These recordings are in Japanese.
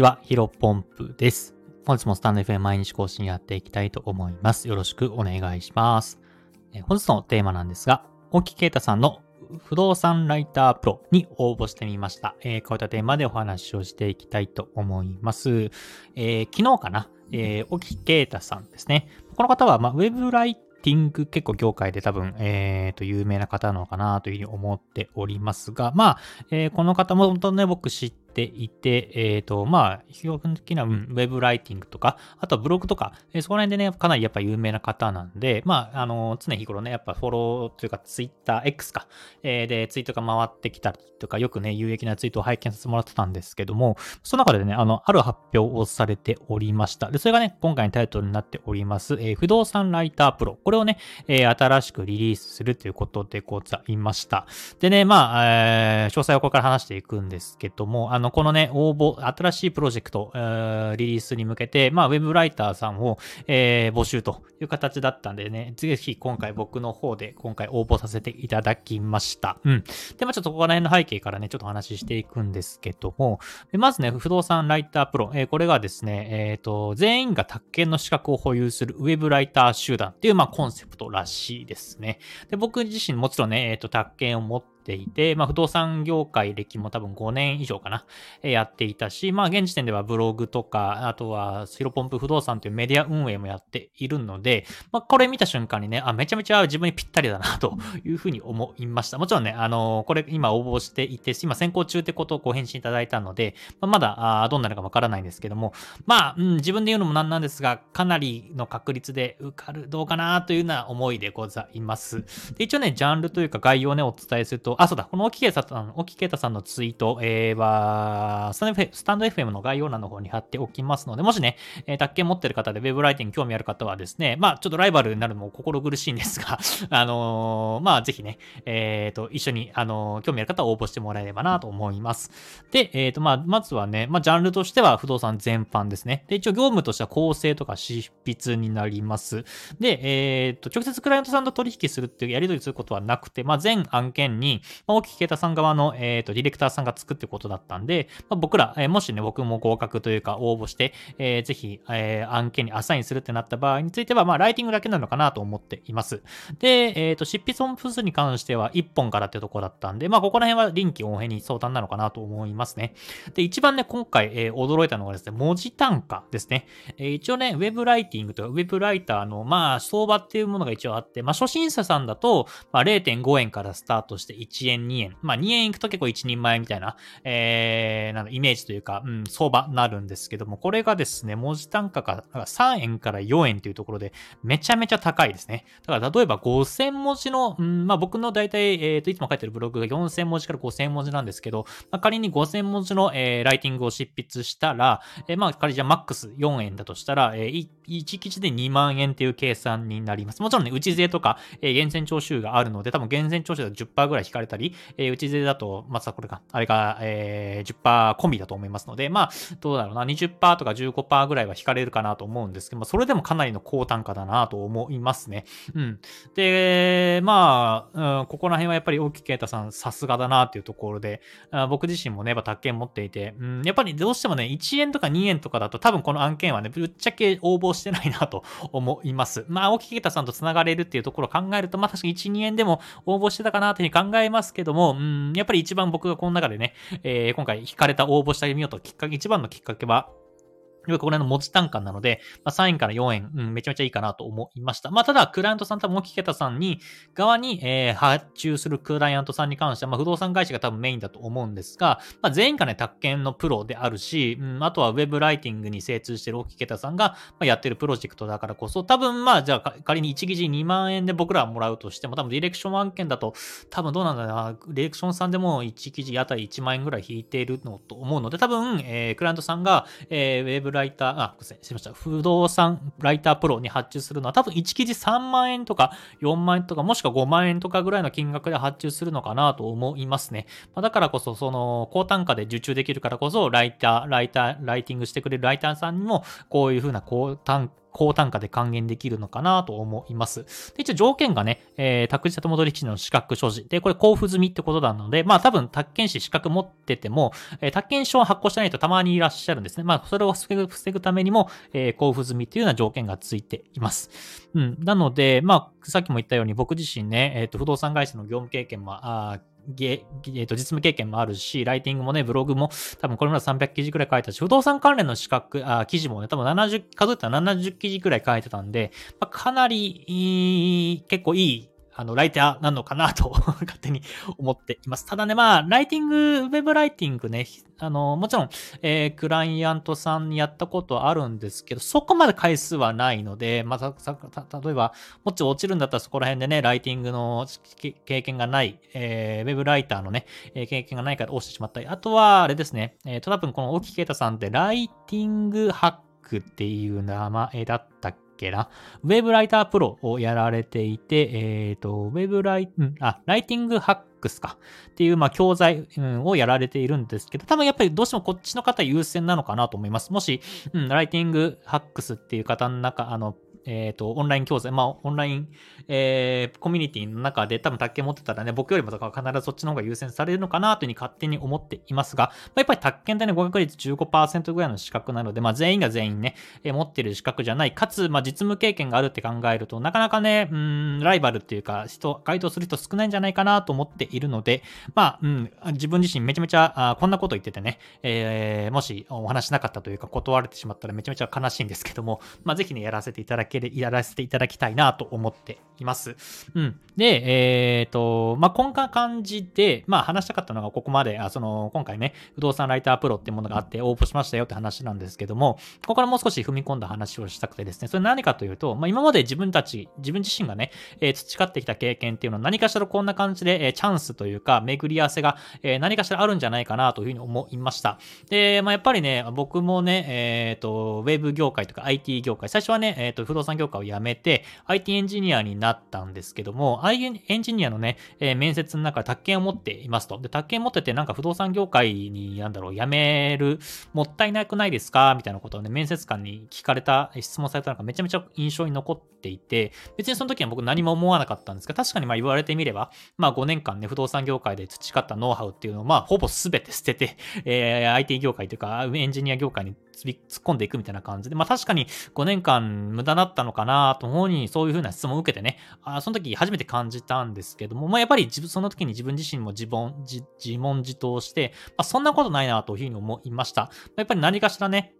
ちは、ヒロポンプです。本日もスタンド FM 毎日更新やっていきたいと思います。よろしくお願いします。本日のテーマなんですが、大木啓太さんの不動産ライタープロに応募してみました。えー、こういったテーマでお話をしていきたいと思います。えー、昨日かな、えー、沖啓太さんですね。この方は、まあ、ウェブライティング結構業界で多分、え、ー、と、有名な方なのかなというふうに思っておりますが、まあ、えー、この方も本当ね、僕知っていて、えっ、ー、と、まあ、基本的な、うん、ウェブライティングとか、あとはブログとか、えー、そこら辺でね、かなりやっぱ有名な方なんで、まあ、あの、常日頃ね、やっぱフォローというか、ツイッター X か、えー、で、ツイートが回ってきたりとか、よくね、有益なツイートを拝見させてもらってたんですけども、その中でね、あの、ある発表をされておりました。で、それがね、今回のタイトルになっております、えー、不動産ライタープロ。これをね、えー、新しくリリースするということでございました。でね、まあ、えー、詳細はここから話していくんですけども、あの、このね、応募、新しいプロジェクト、えー、リリースに向けて、まあ、ウェブライターさんを、えー、募集という形だったんでね、ぜひ今回僕の方で今回応募させていただきました。うん。で、まあ、ちょっとここら辺の背景からね、ちょっと話していくんですけども、でまずね、不動産ライタープロ、えー、これがですね、えっ、ー、と、全員が宅建の資格を保有するウェブライター集団っていう、まあ、コンセプトらしいですね。で、僕自身もちろんね、えっ、ー、と、宅建を持ってていて、まあ、不動産業界歴も多分5年以上かな、えやっていたし、まあ、現時点ではブログとか、あとはヒロポンプ不動産というメディア運営もやっているので、まあ、これ見た瞬間にね、あ、めちゃめちゃ自分にぴったりだな、というふうに思いました。もちろんね、あのこれ今応募していて、今先行中ってことをご返信いただいたので、まあ、まだあどうなるかわからないんですけども、まあ、うん、自分で言うのもなんなんですが、かなりの確率で受かる、どうかなというような思いでございます。で一応ね、ジャンルというか概要をね、お伝えすると、あ、そうだ、この沖圭さん、沖圭太さんのツイート、えー、は、スタンド FM の概要欄の方に貼っておきますので、もしね、えー、宅建持ってる方でウェブライティング興味ある方はですね、まあ、ちょっとライバルになるのも心苦しいんですが、あのー、まあ、ぜひね、えっ、ー、と、一緒に、あのー、興味ある方は応募してもらえればなと思います。で、えっ、と、まあ、まずはね、まあ、ジャンルとしては不動産全般ですね。で、一応業務としては構成とか執筆になります。で、えっ、と、直接クライアントさんと取引するっていうやり取りすることはなくて、まあ、全案件に、まあ、大き啓太さん側の、えっ、と、ディレクターさんが作ってことだったんで、まあ、僕ら、えー、もしね、僕も合格というか応募して、えー、ぜひ、えー、案件にアサインするってなった場合については、まあ、ライティングだけなのかなと思っています。で、えっ、と、執筆本数に関しては1本からってとこだったんで、まあ、ここら辺は臨機応変に相談なのかなと思いますね。で、一番ね、今回、えー、驚いたのがですね、文字単価ですね。えー、一応ね、ウェブライティングとか、ウェブライターの、まあ、相場っていうものが一応あって、まあ、初心者さんだと、まあ、0.5円からスタートして1 1円、2円。まあ、2円いくと結構1人前みたいな、えー、なんイメージというか、うん、相場になるんですけども、これがですね、文字単価が3円から4円というところで、めちゃめちゃ高いですね。だから例えば5000文字の、うん、まあ僕の大体、えっ、ー、と、いつも書いてるブログが4000文字から5000文字なんですけど、まあ、仮に5000文字の、えー、ライティングを執筆したら、えー、まあ仮じゃマックス4円だとしたら、えー、1記事で2万円っていう計算になります。もちろんね、内税とか、えー、源泉徴収があるので、多分源泉徴収だと10%ぐらい引かれたり、えー、内税だと、まさこれか、あれが、えー、10%込みだと思いますので、まあ、どうだろうな、20%とか15%ぐらいは引かれるかなと思うんですけど、まあ、それでもかなりの高単価だなと思いますね。うん。で、まあ、うん、ここら辺はやっぱり大木啓太さんさすがだなっていうところで、あ僕自身もね、やっぱ宅建持っていて、うん、やっぱりどうしてもね、1円とか2円とかだと多分この案件はね、ぶっちゃけ応募してないなと思います。まあ、大木啓太さんと繋がれるっていうところを考えると、まあ確かに1、2円でも応募してたかなというふうに考えますけども、うん、やっぱり一番僕がこの中でね、えー、今回引かれた応募してみようときっかけ、一番のきっかけは、これの文字単価なので、まあ、3円から4円、うん、めちゃめちゃいいかなと思いました。まあ、ただ、クライアントさん、多分、大木けたさんに、側に、えー、発注するクライアントさんに関しては、まあ、不動産会社が多分メインだと思うんですが、まあ、全員がね、宅建のプロであるし、うん、あとはウェブライティングに精通してる大木けたさんが、まあ、やってるプロジェクトだからこそ、多分、まあ、じゃあ、仮に1記事2万円で僕らはもらうとしても、多分、ディレクション案件だと、多分どうなんだろうな、ディレクションさんでも1記事あたり1万円ぐらい引いているのと思うので、多分、えー、クライアントさんが、えー、ウェブライライター、あ、すみました、不動産ライタープロに発注するのは多分1記事3万円とか4万円とかもしくは5万円とかぐらいの金額で発注するのかなと思いますね。まあ、だからこそ、その高単価で受注できるからこそ、ライター、ライター、ライティングしてくれるライターさんにも、こういうふうな高単価高単価で還元できるのかなと思います。で、一応条件がね、えー、託児里戻り基地の資格所持。で、これ交付済みってことなので、まあ多分宅建士資格持ってても、えー、宅建証を発行してないとたまにいらっしゃるんですね。まあそれを防ぐためにも、えー、交付済みっていうような条件がついています。うん。なので、まあさっきも言ったように僕自身ね、えっ、ー、と不動産会社の業務経験も、あえー、と実務経験もあるし、ライティングもね、ブログも多分これまで300記事くらい書いたし、不動産関連の資格、あ記事もね、多分70、数えたら70記事くらい書いてたんで、まあ、かなり、結構いいあの、ライターなのかなと 勝手に思っています。ただね、まあ、ライティング、ウェブライティングね、あの、もちろん、えー、クライアントさんにやったことはあるんですけど、そこまで回数はないので、まあ、た、例えば、もっち落ちるんだったらそこら辺でね、ライティングの経験がない、えー、ウェブライターのね、えー、経験がないから落ちてしまったり、あとは、あれですね、えー、と、多分この大木啓太さんって、ライティングハックっていう名前だったっけな？ウェブライタープロをやられていて、えっ、ー、と、ウェブライ、うん、あ、ライティングハックスかっていう、まあ、教材、うん、をやられているんですけど、多分やっぱりどうしてもこっちの方優先なのかなと思います。もし、うん、ライティングハックスっていう方の中、あの、えっ、ー、と、オンライン教材、まあ、オンライン、えー、コミュニティの中で多分宅建持ってたらね、僕よりも必ずそっちの方が優先されるのかなというふうに勝手に思っていますが、まあ、やっぱり宅建でね、合格率15%ぐらいの資格なので、まあ、全員が全員ね、えー、持ってる資格じゃない、かつ、まあ、実務経験があるって考えると、なかなかね、うん、ライバルっていうか、人、該当する人少ないんじゃないかなと思っているので、まあ、うん、自分自身めちゃめちゃ、あこんなこと言っててね、えー、もしお話しなかったというか断れてしまったらめちゃめちゃ悲しいんですけども、まあ、ぜひね、やらせていただきける、やらせていただきたいなと思っています。うん。で、えっ、ー、と、まあ、こんな感じで、まあ、話したかったのがここまで、あその、今回ね、不動産ライタープロっていうものがあって応募しましたよって話なんですけども、ここからもう少し踏み込んだ話をしたくてですね、それ何かというと、まあ、今まで自分たち、自分自身がね、えー、培ってきた経験っていうのは何かしらこんな感じで、えー、チャンスというか、巡り合わせが、えー、何かしらあるんじゃないかなというふうに思いました。で、まあ、やっぱりね、僕もね、えっ、ー、と、ウェブ業界とか IT 業界、最初はね、えっ、と、不動動産業界を辞めて、IT エンジニアになったんですけども、エンジニアのね、えー、面接の中で宅建を持っていますと。で、宅建持っててなんか不動産業界に、なんだろう、辞める、もったいなくないですか？みたいなことをね、面接官に聞かれた、質問されたのがめちゃめちゃ印象に残っていて、別にその時は僕何も思わなかったんですが、確かにまあ言われてみれば、まあ5年間ね、不動産業界で培ったノウハウっていうのをまあほぼ全て捨てて、えー、IT 業界というか、エンジニア業界に突っ込んでいくみたいな感じで、まあ確かに5年間無駄だったのかなと思うに、そういうふうな質問を受けてね、あその時初めて感じたんですけども、まあやっぱり自分、その時に自分自身も自問自自問自答して、まあそんなことないなというふうに思いました。やっぱり何かしらね、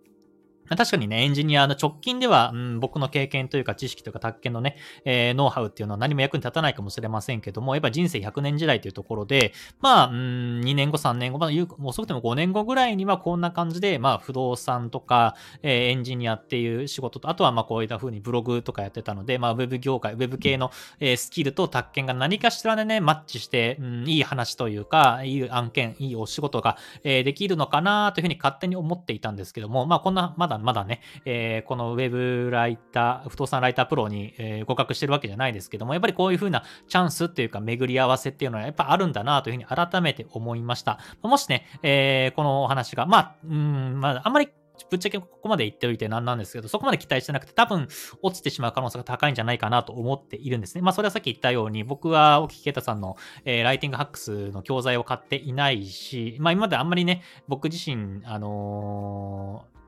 確かにね、エンジニアの直近では、うん、僕の経験というか知識というか宅建のね、えー、ノウハウっていうのは何も役に立たないかもしれませんけども、やっぱ人生100年時代というところで、まあ、うん、2年後、3年後、まあ、遅くても5年後ぐらいにはこんな感じで、まあ、不動産とか、えー、エンジニアっていう仕事と、あとはまあ、こういった風にブログとかやってたので、まあ、ウェブ業界、ウェブ系の、えー、スキルと宅建が何かしらでね、マッチして、うん、いい話というか、いい案件、いいお仕事が、えー、できるのかなというふうに勝手に思っていたんですけども、まあ、こんな、まだまだね、えー、このウェブライター、不動産ライタープロに、えー、合格してるわけじゃないですけども、やっぱりこういう風なチャンスっていうか巡り合わせっていうのはやっぱあるんだなというふうに改めて思いました。もしね、えー、このお話が、まあ、うん、まあ、あんまりぶっちゃけここまで言っておいてなんなんですけど、そこまで期待してなくて多分落ちてしまう可能性が高いんじゃないかなと思っているんですね。まあそれはさっき言ったように、僕は沖啓太さんの、えー、ライティングハックスの教材を買っていないし、まあ今まであんまりね、僕自身、あのー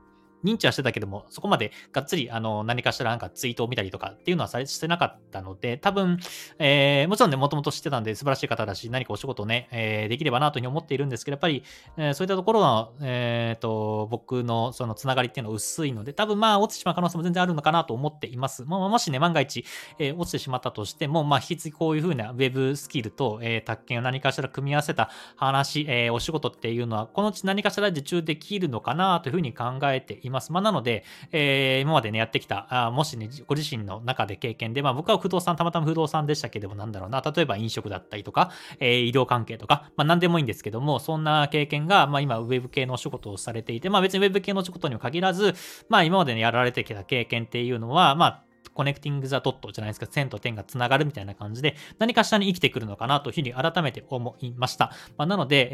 認知はしてたけども、そこまでがっつり、あの、何かしらなんかツイートを見たりとかっていうのはされしてなかったので、多分、えー、もちろんね、もともと知ってたんで素晴らしい方だし、何かお仕事ね、えー、できればなというふうに思っているんですけど、やっぱり、えー、そういったところの、えっ、ー、と、僕のそのつながりっていうのは薄いので、多分まあ、落ちてしまう可能性も全然あるのかなと思っています。まあ、もしね、万が一、えー、落ちてしまったとしても、まあ、引き続きこういうふうなウェブスキルと、えー、宅建を何かしら組み合わせた話、えー、お仕事っていうのは、このうち何かしら受注できるのかなというふうに考えています。まあ、なので、えー、今までね、やってきた、あもしね、ご自身の中で経験で、まあ僕は不動産、たまたま不動産でしたけども、なんだろうな、例えば飲食だったりとか、えー、医療関係とか、まあ何でもいいんですけども、そんな経験が、まあ今、ウェブ系のお仕事をされていて、まあ別にウェブ系のお仕事にも限らず、まあ今までね、やられてきた経験っていうのは、まあコネクティングザドットじゃないですか、線と点がつながるみたいな感じで、何かしらに生きてくるのかなというふうに改めて思いました。まあ、なので、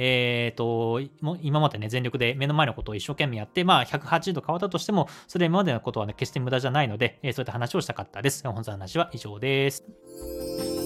えっ、ー、と、今までね、全力で目の前のことを一生懸命やって、まあ、180度変わったとしても、それまでのことはね、決して無駄じゃないので、えー、そういった話をしたかったです。本日の話は以上です。